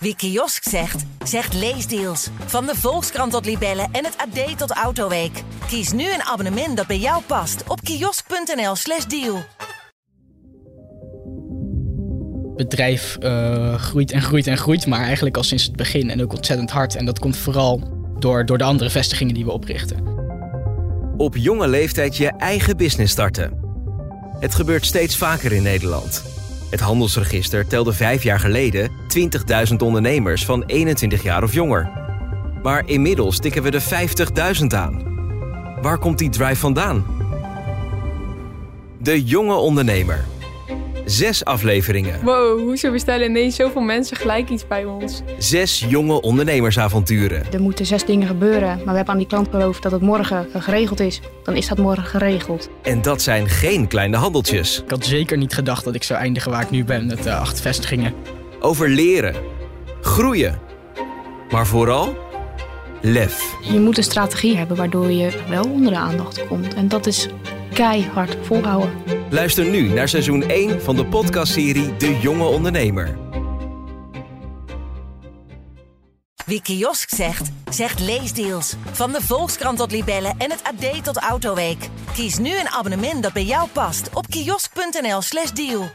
Wie kiosk zegt, zegt leesdeals. Van de Volkskrant tot Libellen en het AD tot Autoweek. Kies nu een abonnement dat bij jou past op kiosk.nl/slash deal. bedrijf uh, groeit en groeit en groeit, maar eigenlijk al sinds het begin en ook ontzettend hard. En dat komt vooral door, door de andere vestigingen die we oprichten. Op jonge leeftijd je eigen business starten. Het gebeurt steeds vaker in Nederland. Het handelsregister telde vijf jaar geleden 20.000 ondernemers van 21 jaar of jonger. Maar inmiddels tikken we de 50.000 aan. Waar komt die drive vandaan? De jonge ondernemer. Zes afleveringen. Wow, hoezo bestellen ineens zoveel mensen gelijk iets bij ons? Zes jonge ondernemersavonturen. Er moeten zes dingen gebeuren, maar we hebben aan die klant beloofd dat het morgen geregeld is. Dan is dat morgen geregeld. En dat zijn geen kleine handeltjes. Ik had zeker niet gedacht dat ik zou eindigen waar ik nu ben, met uh, acht vestigingen. Over leren, groeien, maar vooral lef. Je moet een strategie hebben waardoor je wel onder de aandacht komt. En dat is keihard volhouden. Luister nu naar seizoen 1 van de podcastserie De Jonge Ondernemer. Wie kiosk zegt, zegt leesdeals. Van de Volkskrant tot Libellen en het AD tot Autoweek. Kies nu een abonnement dat bij jou past op kiosk.nl/slash deal.